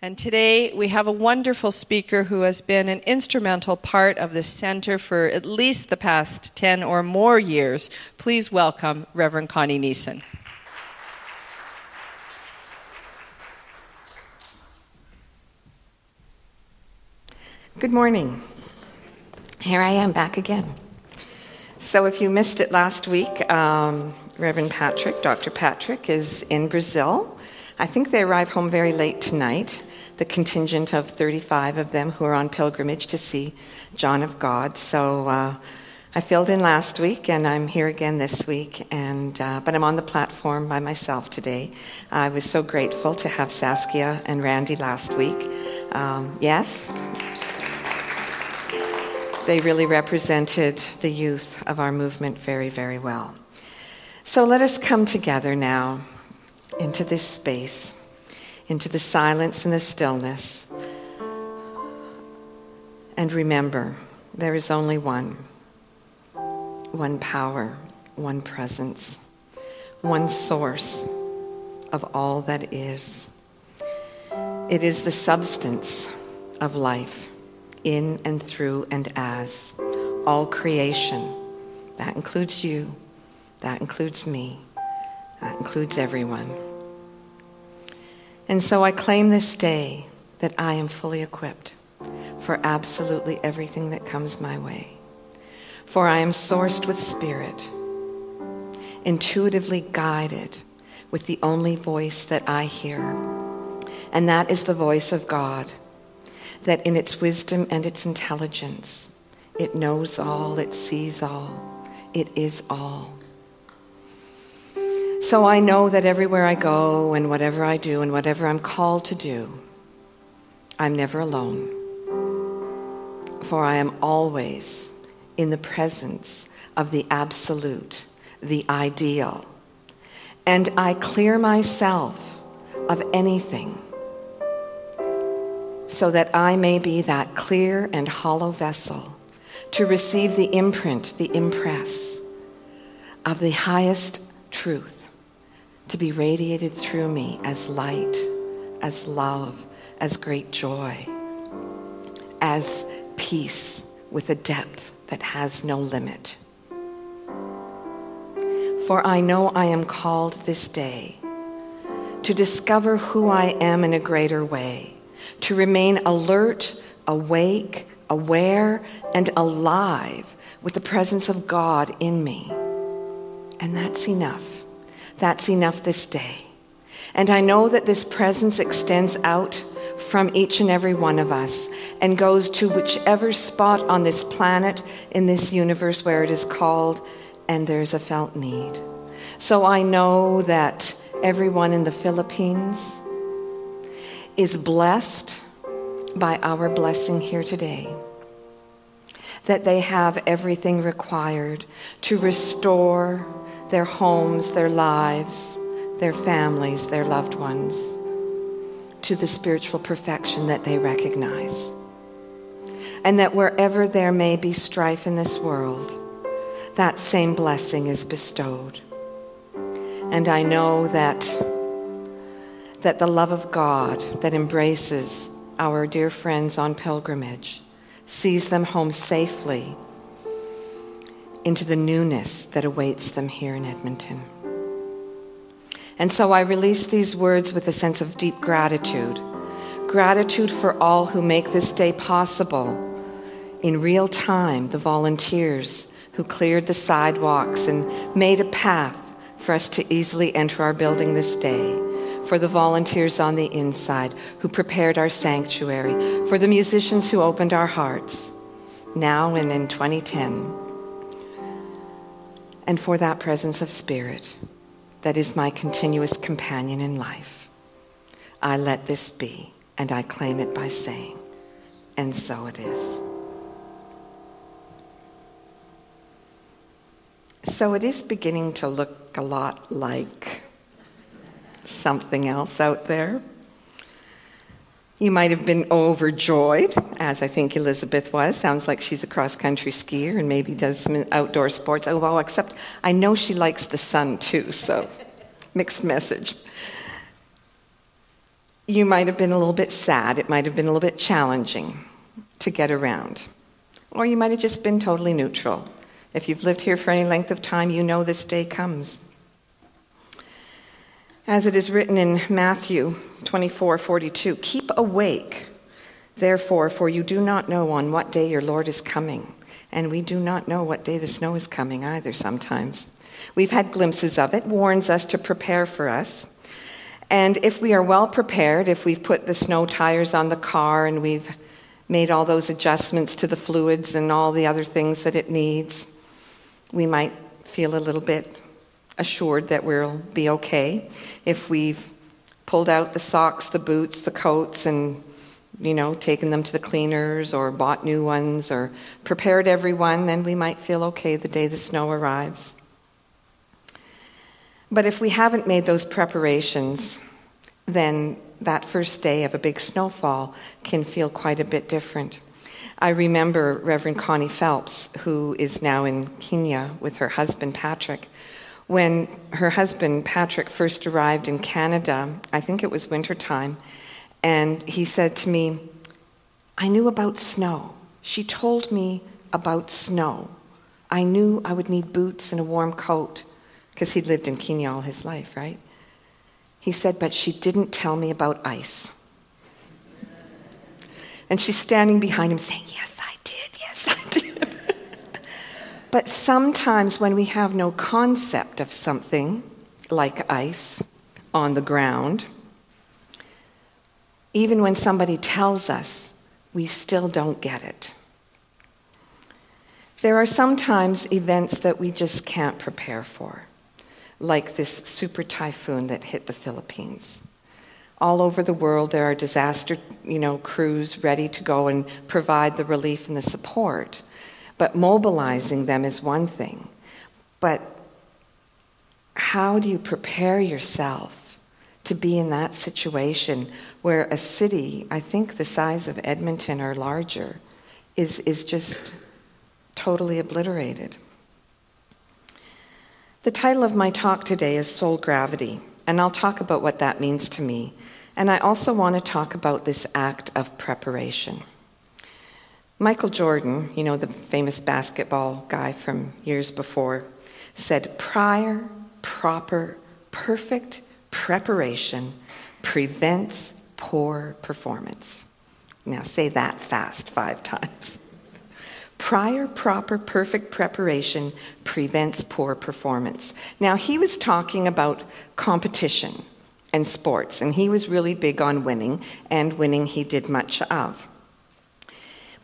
And today we have a wonderful speaker who has been an instrumental part of the center for at least the past 10 or more years. Please welcome Reverend Connie Neeson. Good morning. Here I am back again. So, if you missed it last week, um, Reverend Patrick, Dr. Patrick, is in Brazil. I think they arrive home very late tonight the contingent of 35 of them who are on pilgrimage to see John of God. So uh, I filled in last week, and I'm here again this week. And uh, but I'm on the platform by myself today. I was so grateful to have Saskia and Randy last week. Um, yes. They really represented the youth of our movement very, very well. So let us come together now into this space into the silence and the stillness. And remember, there is only one one power, one presence, one source of all that is. It is the substance of life in and through and as all creation. That includes you, that includes me, that includes everyone. And so I claim this day that I am fully equipped for absolutely everything that comes my way. For I am sourced with spirit, intuitively guided with the only voice that I hear, and that is the voice of God, that in its wisdom and its intelligence, it knows all, it sees all, it is all. So I know that everywhere I go and whatever I do and whatever I'm called to do, I'm never alone. For I am always in the presence of the absolute, the ideal. And I clear myself of anything so that I may be that clear and hollow vessel to receive the imprint, the impress of the highest truth to be radiated through me as light, as love, as great joy, as peace with a depth that has no limit. For I know I am called this day to discover who I am in a greater way, to remain alert, awake, aware, and alive with the presence of God in me. And that's enough. That's enough this day. And I know that this presence extends out from each and every one of us and goes to whichever spot on this planet, in this universe where it is called, and there's a felt need. So I know that everyone in the Philippines is blessed by our blessing here today. That they have everything required to restore their homes, their lives, their families, their loved ones to the spiritual perfection that they recognize. And that wherever there may be strife in this world, that same blessing is bestowed. And I know that, that the love of God that embraces our dear friends on pilgrimage sees them home safely into the newness that awaits them here in Edmonton. And so I release these words with a sense of deep gratitude gratitude for all who make this day possible. In real time, the volunteers who cleared the sidewalks and made a path for us to easily enter our building this day. For the volunteers on the inside who prepared our sanctuary. For the musicians who opened our hearts. Now and in 2010 and for that presence of spirit that is my continuous companion in life. I let this be, and I claim it by saying, and so it is. So it is beginning to look a lot like something else out there. You might have been overjoyed, as I think Elizabeth was. Sounds like she's a cross country skier and maybe does some outdoor sports. Oh, well, except I know she likes the sun too, so mixed message. you might have been a little bit sad. It might have been a little bit challenging to get around. Or you might have just been totally neutral. If you've lived here for any length of time, you know this day comes. As it is written in Matthew 24 42, keep awake, therefore, for you do not know on what day your Lord is coming. And we do not know what day the snow is coming either sometimes. We've had glimpses of it, warns us to prepare for us. And if we are well prepared, if we've put the snow tires on the car and we've made all those adjustments to the fluids and all the other things that it needs, we might feel a little bit assured that we'll be okay. If we've pulled out the socks, the boots, the coats, and you know, taken them to the cleaners or bought new ones or prepared everyone, then we might feel okay the day the snow arrives. But if we haven't made those preparations, then that first day of a big snowfall can feel quite a bit different. I remember Reverend Connie Phelps, who is now in Kenya with her husband Patrick. When her husband Patrick first arrived in Canada, I think it was wintertime, and he said to me, I knew about snow. She told me about snow. I knew I would need boots and a warm coat because he'd lived in Kenya all his life, right? He said, but she didn't tell me about ice. And she's standing behind him saying, Yes, I did, yes, I did. But sometimes when we have no concept of something like ice on the ground, even when somebody tells us, we still don't get it. There are sometimes events that we just can't prepare for like this super typhoon that hit the Philippines. All over the world, there are disaster you know, crews ready to go and provide the relief and the support. But mobilizing them is one thing. But how do you prepare yourself to be in that situation where a city, I think the size of Edmonton or larger, is, is just totally obliterated? The title of my talk today is Soul Gravity, and I'll talk about what that means to me. And I also want to talk about this act of preparation. Michael Jordan, you know, the famous basketball guy from years before, said prior, proper, perfect preparation prevents poor performance. Now say that fast five times. Prior, proper, perfect preparation prevents poor performance. Now, he was talking about competition and sports, and he was really big on winning, and winning he did much of.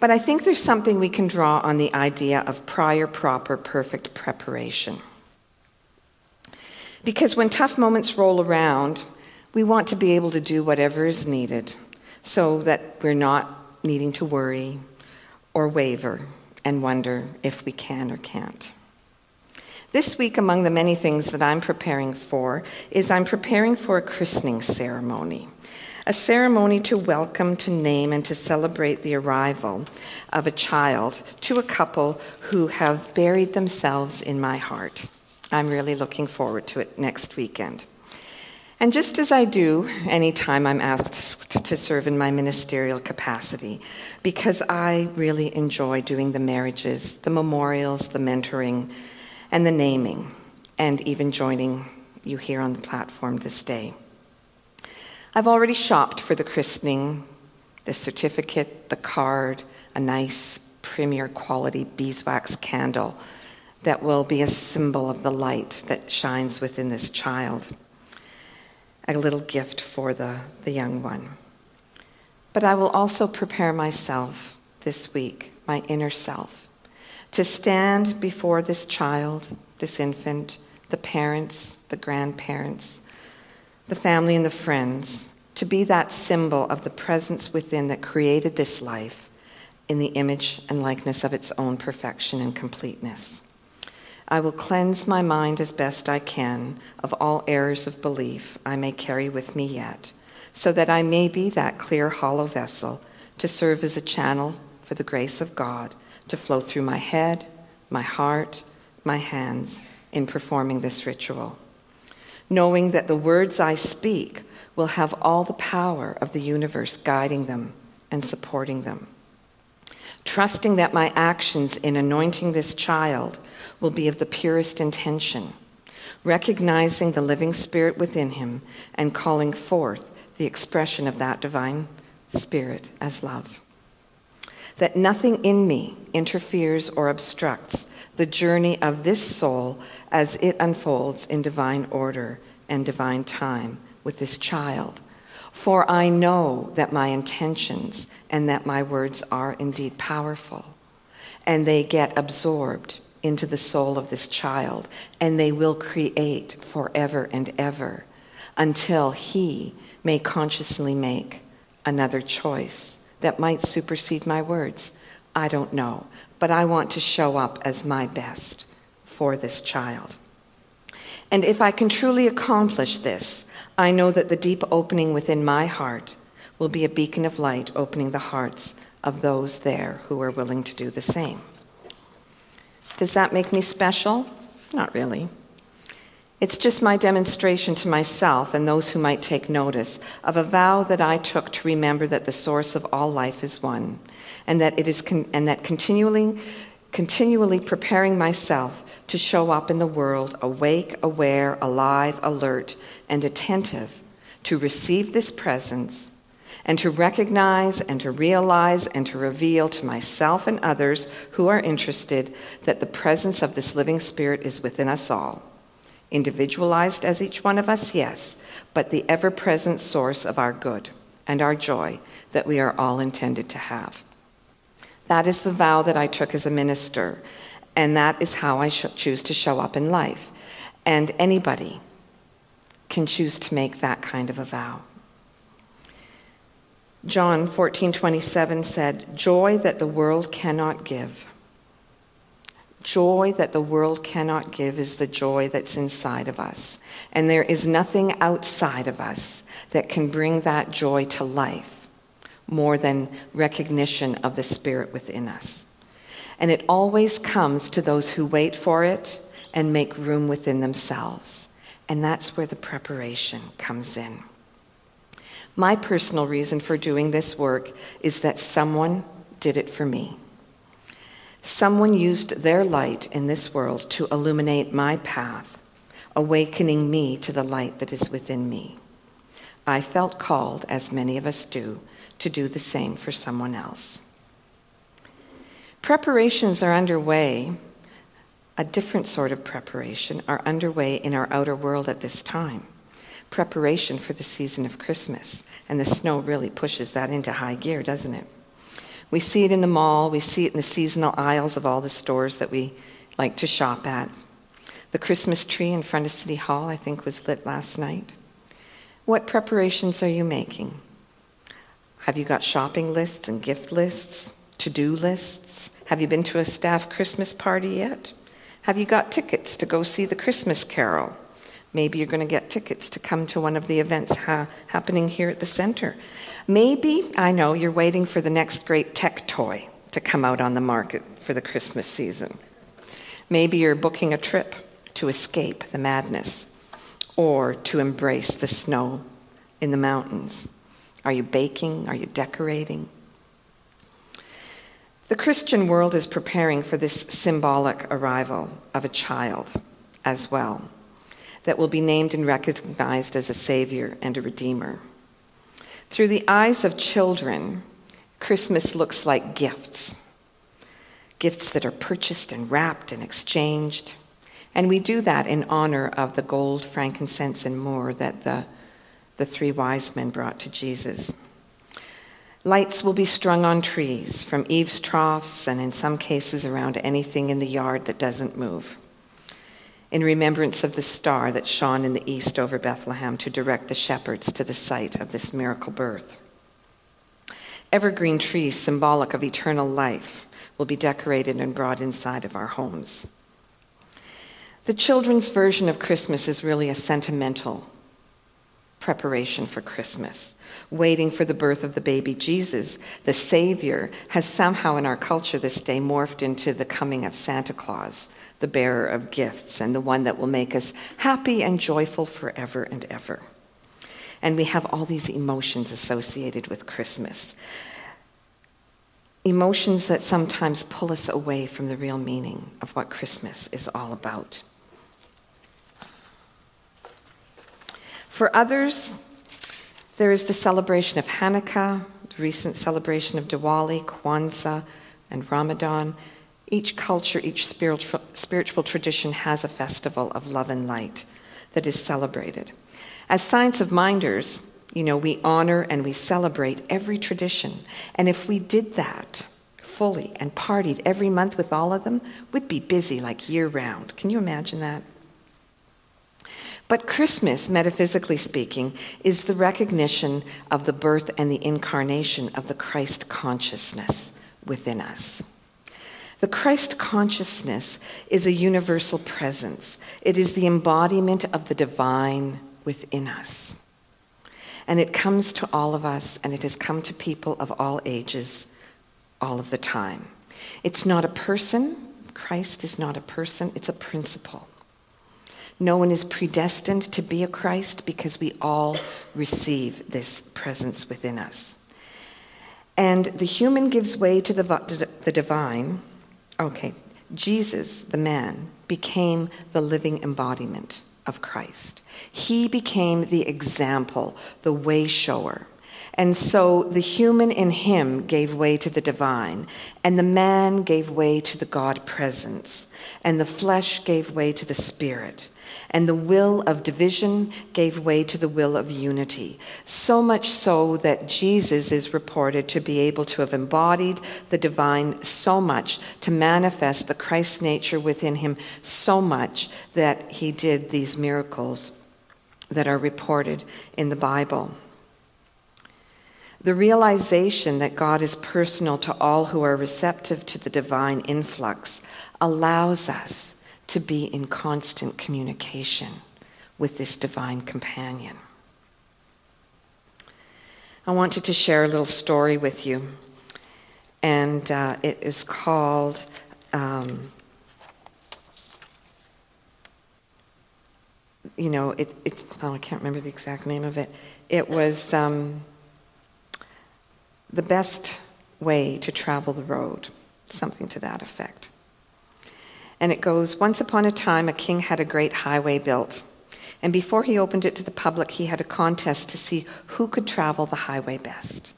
But I think there's something we can draw on the idea of prior, proper, perfect preparation. Because when tough moments roll around, we want to be able to do whatever is needed so that we're not needing to worry or waver and wonder if we can or can't. This week, among the many things that I'm preparing for, is I'm preparing for a christening ceremony. A ceremony to welcome, to name, and to celebrate the arrival of a child to a couple who have buried themselves in my heart. I'm really looking forward to it next weekend. And just as I do anytime I'm asked to serve in my ministerial capacity, because I really enjoy doing the marriages, the memorials, the mentoring, and the naming, and even joining you here on the platform this day. I've already shopped for the christening, the certificate, the card, a nice premier quality beeswax candle that will be a symbol of the light that shines within this child a little gift for the, the young one. But I will also prepare myself this week, my inner self, to stand before this child, this infant, the parents, the grandparents, the family, and the friends, to be that symbol of the presence within that created this life in the image and likeness of its own perfection and completeness. I will cleanse my mind as best I can of all errors of belief I may carry with me yet, so that I may be that clear, hollow vessel to serve as a channel for the grace of God to flow through my head, my heart, my hands in performing this ritual. Knowing that the words I speak will have all the power of the universe guiding them and supporting them. Trusting that my actions in anointing this child will be of the purest intention, recognizing the living spirit within him and calling forth the expression of that divine spirit as love. That nothing in me interferes or obstructs the journey of this soul as it unfolds in divine order and divine time with this child. For I know that my intentions and that my words are indeed powerful, and they get absorbed into the soul of this child, and they will create forever and ever until he may consciously make another choice that might supersede my words. I don't know, but I want to show up as my best for this child. And if I can truly accomplish this, I know that the deep opening within my heart will be a beacon of light opening the hearts of those there who are willing to do the same. Does that make me special? Not really. It's just my demonstration to myself and those who might take notice of a vow that I took to remember that the source of all life is one, and that it is con- and that continually continually preparing myself to show up in the world awake, aware, alive, alert, and attentive to receive this presence and to recognize and to realize and to reveal to myself and others who are interested that the presence of this living spirit is within us all. Individualized as each one of us, yes, but the ever present source of our good and our joy that we are all intended to have. That is the vow that I took as a minister, and that is how I choose to show up in life. And anybody can choose to make that kind of a vow. John 14:27 said, "Joy that the world cannot give." Joy that the world cannot give is the joy that's inside of us. And there is nothing outside of us that can bring that joy to life more than recognition of the Spirit within us. And it always comes to those who wait for it and make room within themselves. And that's where the preparation comes in. My personal reason for doing this work is that someone did it for me. Someone used their light in this world to illuminate my path, awakening me to the light that is within me. I felt called, as many of us do, to do the same for someone else. Preparations are underway, a different sort of preparation are underway in our outer world at this time. Preparation for the season of Christmas. And the snow really pushes that into high gear, doesn't it? We see it in the mall, we see it in the seasonal aisles of all the stores that we like to shop at. The Christmas tree in front of City Hall, I think, was lit last night. What preparations are you making? Have you got shopping lists and gift lists, to do lists? Have you been to a staff Christmas party yet? Have you got tickets to go see the Christmas Carol? Maybe you're going to get tickets to come to one of the events ha- happening here at the center. Maybe, I know, you're waiting for the next great tech toy to come out on the market for the Christmas season. Maybe you're booking a trip to escape the madness or to embrace the snow in the mountains. Are you baking? Are you decorating? The Christian world is preparing for this symbolic arrival of a child as well, that will be named and recognized as a Savior and a Redeemer. Through the eyes of children, Christmas looks like gifts gifts that are purchased and wrapped and exchanged. And we do that in honor of the gold, frankincense, and myrrh that the the three wise men brought to Jesus. Lights will be strung on trees, from eaves troughs, and in some cases around anything in the yard that doesn't move, in remembrance of the star that shone in the east over Bethlehem to direct the shepherds to the site of this miracle birth. Evergreen trees, symbolic of eternal life, will be decorated and brought inside of our homes. The children's version of Christmas is really a sentimental preparation for Christmas, waiting for the birth of the baby Jesus, the Savior, has somehow in our culture this day morphed into the coming of Santa Claus, the bearer of gifts, and the one that will make us happy and joyful forever and ever. And we have all these emotions associated with Christmas. Emotions that sometimes pull us away from the real meaning of what Christmas is all about. For others, there is the celebration of Hanukkah, the recent celebration of Diwali, Kwanzaa, and Ramadan. Each culture, each spiritual, spiritual tradition has a festival of love and light that is celebrated. As science of minders, you know, we honor and we celebrate every tradition. And if we did that fully and partied every month with all of them, we'd be busy like year round. Can you imagine that? But Christmas, metaphysically speaking, is the recognition of the birth and the incarnation of the Christ consciousness within us. The Christ consciousness is a universal presence, it is the embodiment of the divine within us. And it comes to all of us, and it has come to people of all ages all of the time. It's not a person. Christ is not a person, it's a principle. No one is predestined to be a Christ because we all receive this presence within us. And the human gives way to the, the divine. Okay, Jesus, the man, became the living embodiment of Christ. He became the example, the way shower. And so the human in him gave way to the divine, and the man gave way to the God presence, and the flesh gave way to the spirit and the will of division gave way to the will of unity. So much so that Jesus is reported to be able to have embodied the divine so much, to manifest the Christ nature within him so much that he did these miracles that are reported in the Bible. The realization that God is personal to all who are receptive to the divine influx allows us to be in constant communication with this divine companion. I wanted to share a little story with you, and uh, it is called. Um, you know, it, it's, oh, I can't remember the exact name of it. It was um, the best way to travel the road, something to that effect. And it goes Once upon a time, a king had a great highway built. And before he opened it to the public, he had a contest to see who could travel the highway best.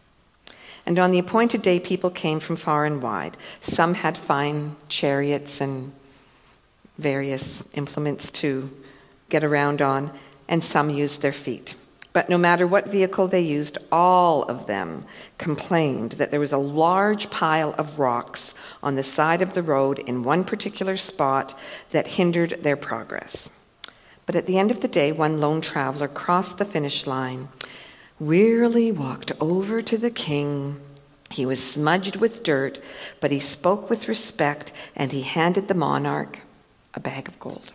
And on the appointed day, people came from far and wide. Some had fine chariots and various implements to get around on, and some used their feet. But no matter what vehicle they used, all of them complained that there was a large pile of rocks on the side of the road in one particular spot that hindered their progress. But at the end of the day, one lone traveler crossed the finish line, wearily walked over to the king. He was smudged with dirt, but he spoke with respect and he handed the monarch a bag of gold.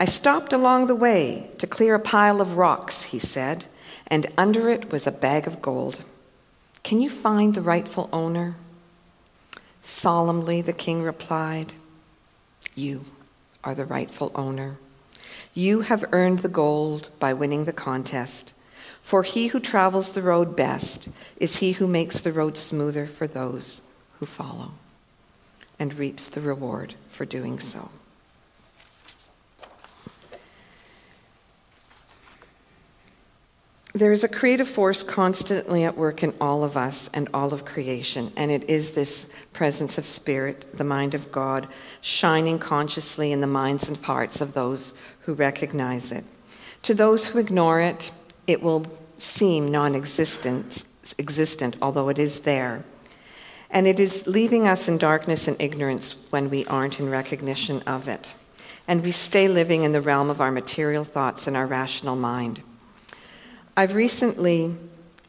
I stopped along the way to clear a pile of rocks, he said, and under it was a bag of gold. Can you find the rightful owner? Solemnly, the king replied, You are the rightful owner. You have earned the gold by winning the contest. For he who travels the road best is he who makes the road smoother for those who follow and reaps the reward for doing so. There is a creative force constantly at work in all of us and all of creation, and it is this presence of spirit, the mind of God, shining consciously in the minds and hearts of those who recognize it. To those who ignore it, it will seem non existent, although it is there. And it is leaving us in darkness and ignorance when we aren't in recognition of it. And we stay living in the realm of our material thoughts and our rational mind. I've recently,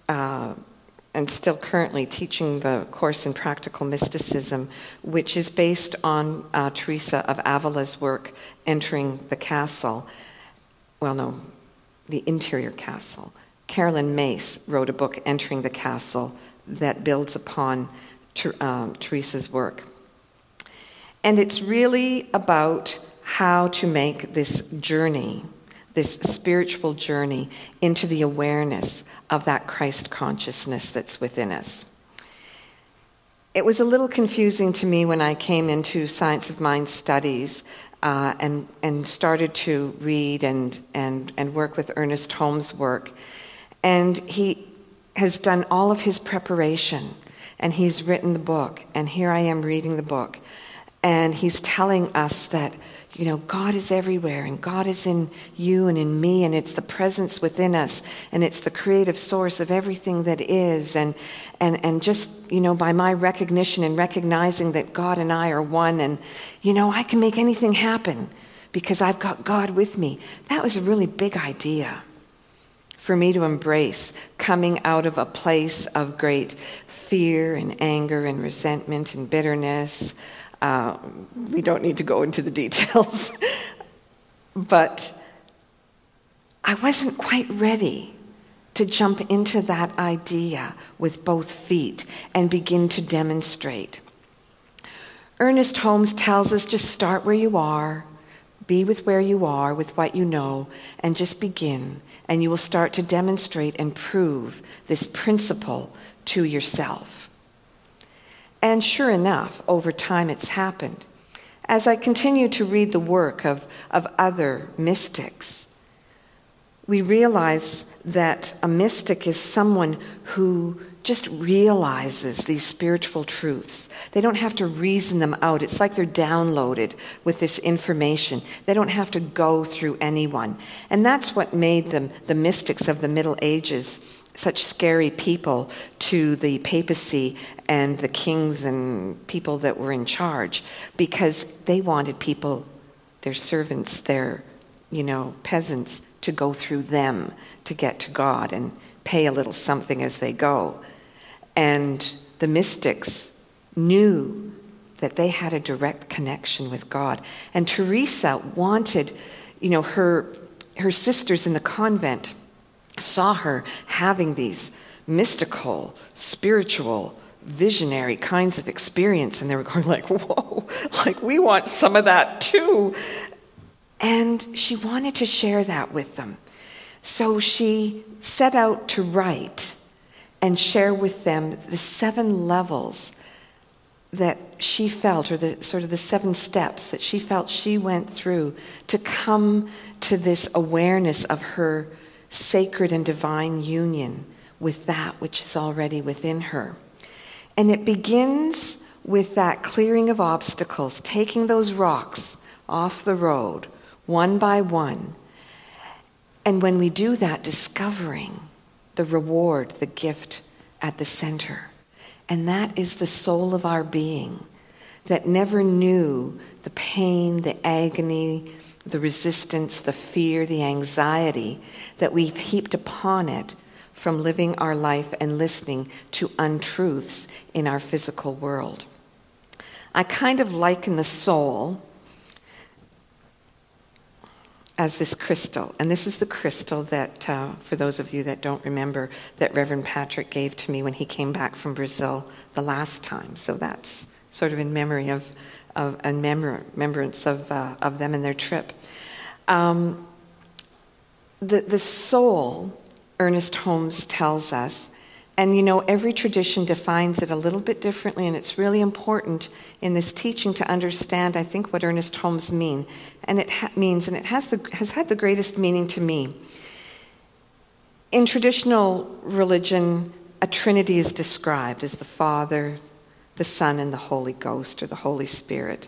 uh, and still currently, teaching the course in practical mysticism, which is based on uh, Teresa of Avila's work, Entering the Castle. Well, no, the interior castle. Caroline Myss wrote a book, Entering the Castle, that builds upon um, Teresa's work. And it's really about how to make this journey this spiritual journey into the awareness of that Christ consciousness that's within us. It was a little confusing to me when I came into Science of Mind studies uh, and, and started to read and, and, and work with Ernest Holmes' work. And he has done all of his preparation, and he's written the book, and here I am reading the book. And he's telling us that you know, God is everywhere and God is in you and in me and it's the presence within us and it's the creative source of everything that is and and and just, you know, by my recognition and recognizing that God and I are one and you know, I can make anything happen because I've got God with me. That was a really big idea for me to embrace coming out of a place of great fear and anger and resentment and bitterness uh, we don't need to go into the details. but I wasn't quite ready to jump into that idea with both feet and begin to demonstrate. Ernest Holmes tells us just start where you are, be with where you are, with what you know, and just begin. And you will start to demonstrate and prove this principle to yourself. And sure enough, over time it's happened. As I continue to read the work of, of other mystics, we realize that a mystic is someone who just realizes these spiritual truths. They don't have to reason them out. It's like they're downloaded with this information. They don't have to go through anyone. And that's what made them the mystics of the Middle Ages such scary people to the papacy and the kings and people that were in charge because they wanted people, their servants, their, you know, peasants, to go through them to get to God and pay a little something as they go. And the mystics knew that they had a direct connection with God. And Teresa wanted, you know, her, her sisters in the convent saw her having these mystical, spiritual, visionary kinds of experience and they were going like whoa like we want some of that too. And she wanted to share that with them. So she set out to write and share with them the seven levels that she felt or the sort of the seven steps that she felt she went through to come to this awareness of her sacred and divine union with that which is already within her. And it begins with that clearing of obstacles, taking those rocks off the road one by one. And when we do that, discovering the reward, the gift at the center. And that is the soul of our being that never knew the pain, the agony, the resistance, the fear, the anxiety that we've heaped upon it from living our life and listening to untruths in our physical world. I kind of liken the soul as this crystal. And this is the crystal that, uh, for those of you that don't remember, that Reverend Patrick gave to me when he came back from Brazil the last time. So that's sort of in memory of of and remembrance of, uh, of them and their trip. Um, the, the soul, Ernest Holmes tells us, and you know, every tradition defines it a little bit differently, and it's really important in this teaching to understand, I think, what Ernest Holmes mean, and it ha- means, and it has, the, has had the greatest meaning to me. In traditional religion, a trinity is described as the Father, the Son, and the Holy Ghost, or the Holy Spirit.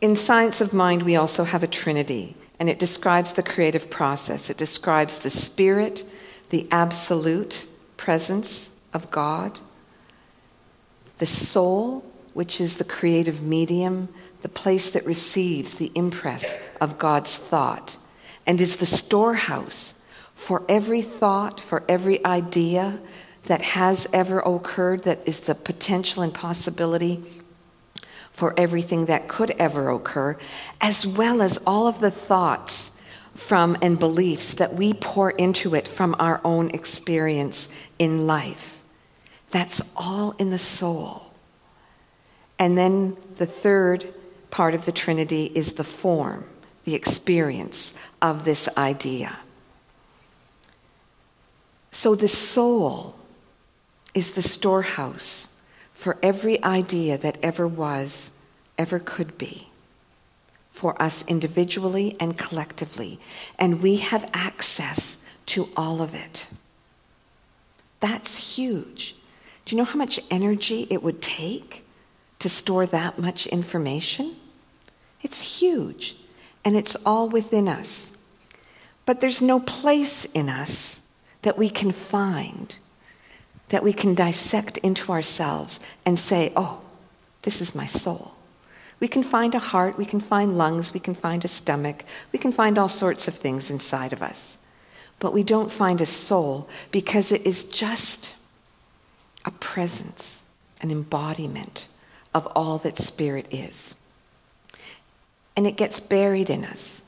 In Science of Mind, we also have a Trinity, and it describes the creative process. It describes the Spirit, the absolute presence of God, the soul, which is the creative medium, the place that receives the impress of God's thought, and is the storehouse for every thought, for every idea, that has ever occurred, that is the potential and possibility for everything that could ever occur, as well as all of the thoughts from and beliefs that we pour into it from our own experience in life. That's all in the soul. And then the third part of the Trinity is the form, the experience of this idea. So the soul is the storehouse for every idea that ever was, ever could be, for us individually and collectively. And we have access to all of it. That's huge. Do you know how much energy it would take to store that much information? It's huge, and it's all within us. But there's no place in us that we can find, that we can dissect into ourselves and say, oh, this is my soul. We can find a heart, we can find lungs, we can find a stomach, we can find all sorts of things inside of us. But we don't find a soul because it is just a presence, an embodiment of all that spirit is. And it gets buried in us,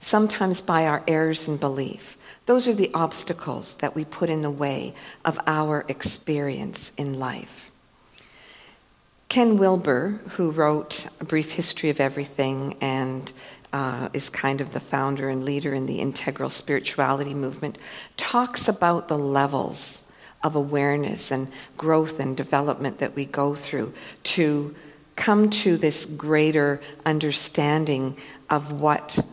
sometimes by our errors in belief. Those are the obstacles that we put in the way of our experience in life. Ken Wilber, who wrote A Brief History of Everything and uh, is kind of the founder and leader in the integral spirituality movement, talks about the levels of awareness and growth and development that we go through to come to this greater understanding of what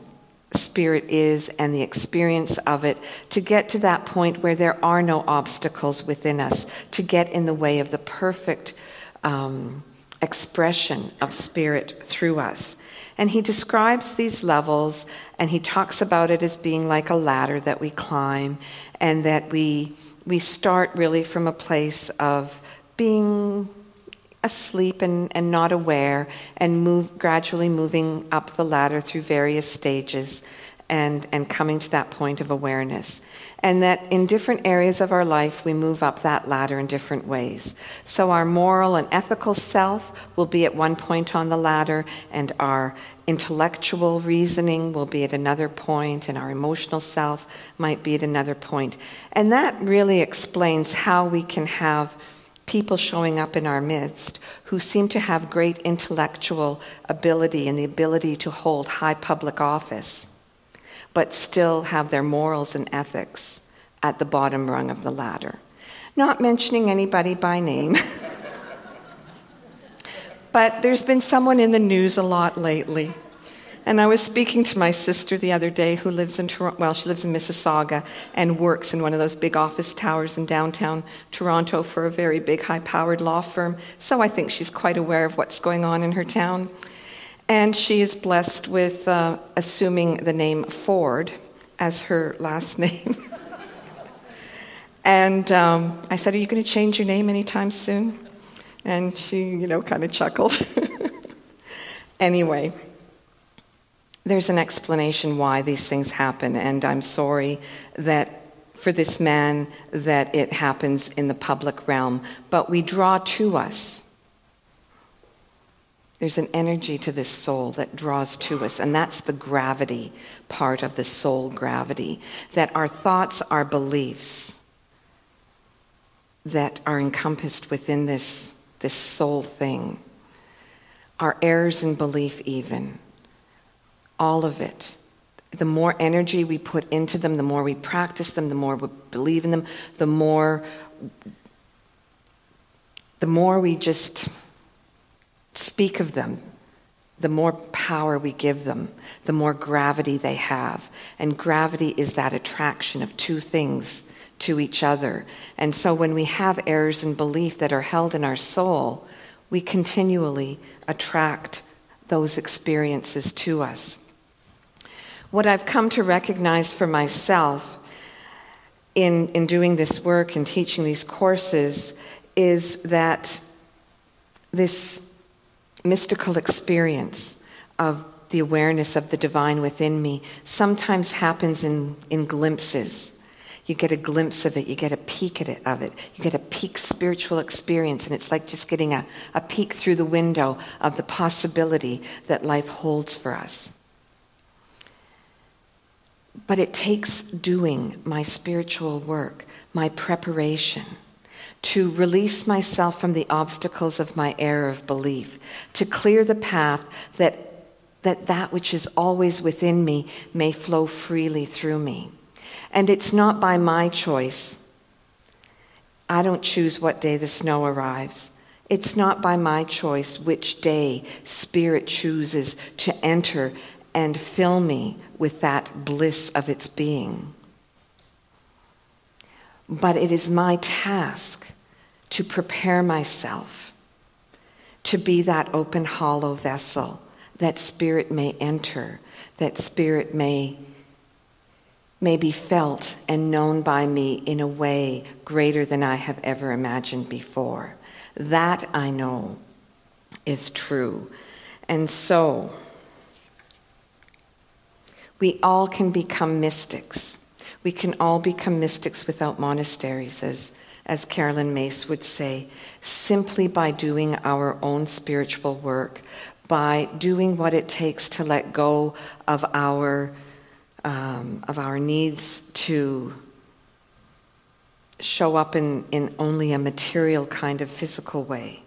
spirit is and the experience of it to get to that point where there are no obstacles within us to get in the way of the perfect um, expression of spirit through us. And he describes these levels and he talks about it as being like a ladder that we climb and that we, we start really from a place of being asleep and, and not aware and move gradually moving up the ladder through various stages and, and coming to that point of awareness. And that in different areas of our life, we move up that ladder in different ways. So, our moral and ethical self will be at one point on the ladder, and our intellectual reasoning will be at another point, and our emotional self might be at another point. And that really explains how we can have people showing up in our midst who seem to have great intellectual ability and the ability to hold high public office, but still have their morals and ethics at the bottom rung of the ladder. Not mentioning anybody by name. but there's been someone in the news a lot lately and I was speaking to my sister the other day who lives in Toronto, well, she lives in Mississauga and works in one of those big office towers in downtown Toronto for a very big, high powered law firm. So I think she's quite aware of what's going on in her town. And she is blessed with uh, assuming the name Ford as her last name. and um, I said, Are you going to change your name anytime soon? And she, you know, kind of chuckled. anyway, there's an explanation why these things happen, and I'm sorry that for this man that it happens in the public realm, but we draw to us. There's an energy to this soul that draws to us, and that's the gravity part of the soul gravity. That our thoughts, our beliefs, that are encompassed within this, this soul thing, our errors in belief, even all of it. The more energy we put into them, the more we practice them, the more we believe in them, the more the more we just speak of them, the more power we give them, the more gravity they have. And gravity is that attraction of two things to each other. And so when we have errors in belief that are held in our soul, we continually attract those experiences to us. What I've come to recognize for myself in, in doing this work and teaching these courses is that this mystical experience of the awareness of the divine within me sometimes happens in, in glimpses. You get a glimpse of it, you get a peek at it, of it, you get a peek spiritual experience, and it's like just getting a, a peek through the window of the possibility that life holds for us. But it takes doing my spiritual work, my preparation, to release myself from the obstacles of my error of belief, to clear the path that that that which is always within me may flow freely through me. And it's not by my choice. I don't choose what day the snow arrives. It's not by my choice which day Spirit chooses to enter and fill me with that bliss of its being. But it is my task to prepare myself to be that open, hollow vessel that Spirit may enter, that Spirit may, may be felt and known by me in a way greater than I have ever imagined before. That I know is true. And so, we all can become mystics. We can all become mystics without monasteries, as, as Caroline Myss would say, simply by doing our own spiritual work, by doing what it takes to let go of our, um, of our needs to show up in, in only a material kind of physical way,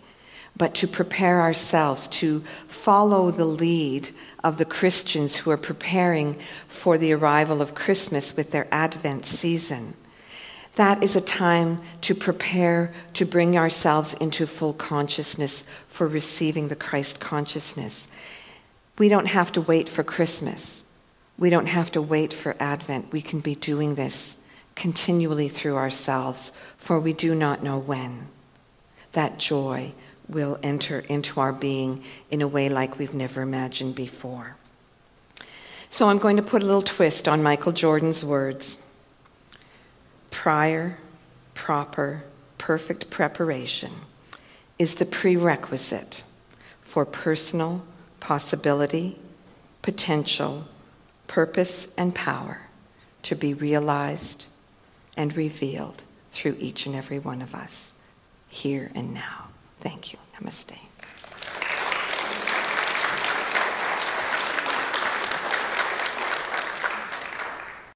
but to prepare ourselves to follow the lead of the Christians who are preparing for the arrival of Christmas with their Advent season. That is a time to prepare to bring ourselves into full consciousness for receiving the Christ consciousness. We don't have to wait for Christmas. We don't have to wait for Advent. We can be doing this continually through ourselves, for we do not know when. That joy will enter into our being in a way like we've never imagined before. So I'm going to put a little twist on Michael Jordan's words prior, proper, perfect preparation is the prerequisite for personal possibility, potential, purpose, and power to be realized and revealed through each and every one of us here and now. Thank you. Namaste.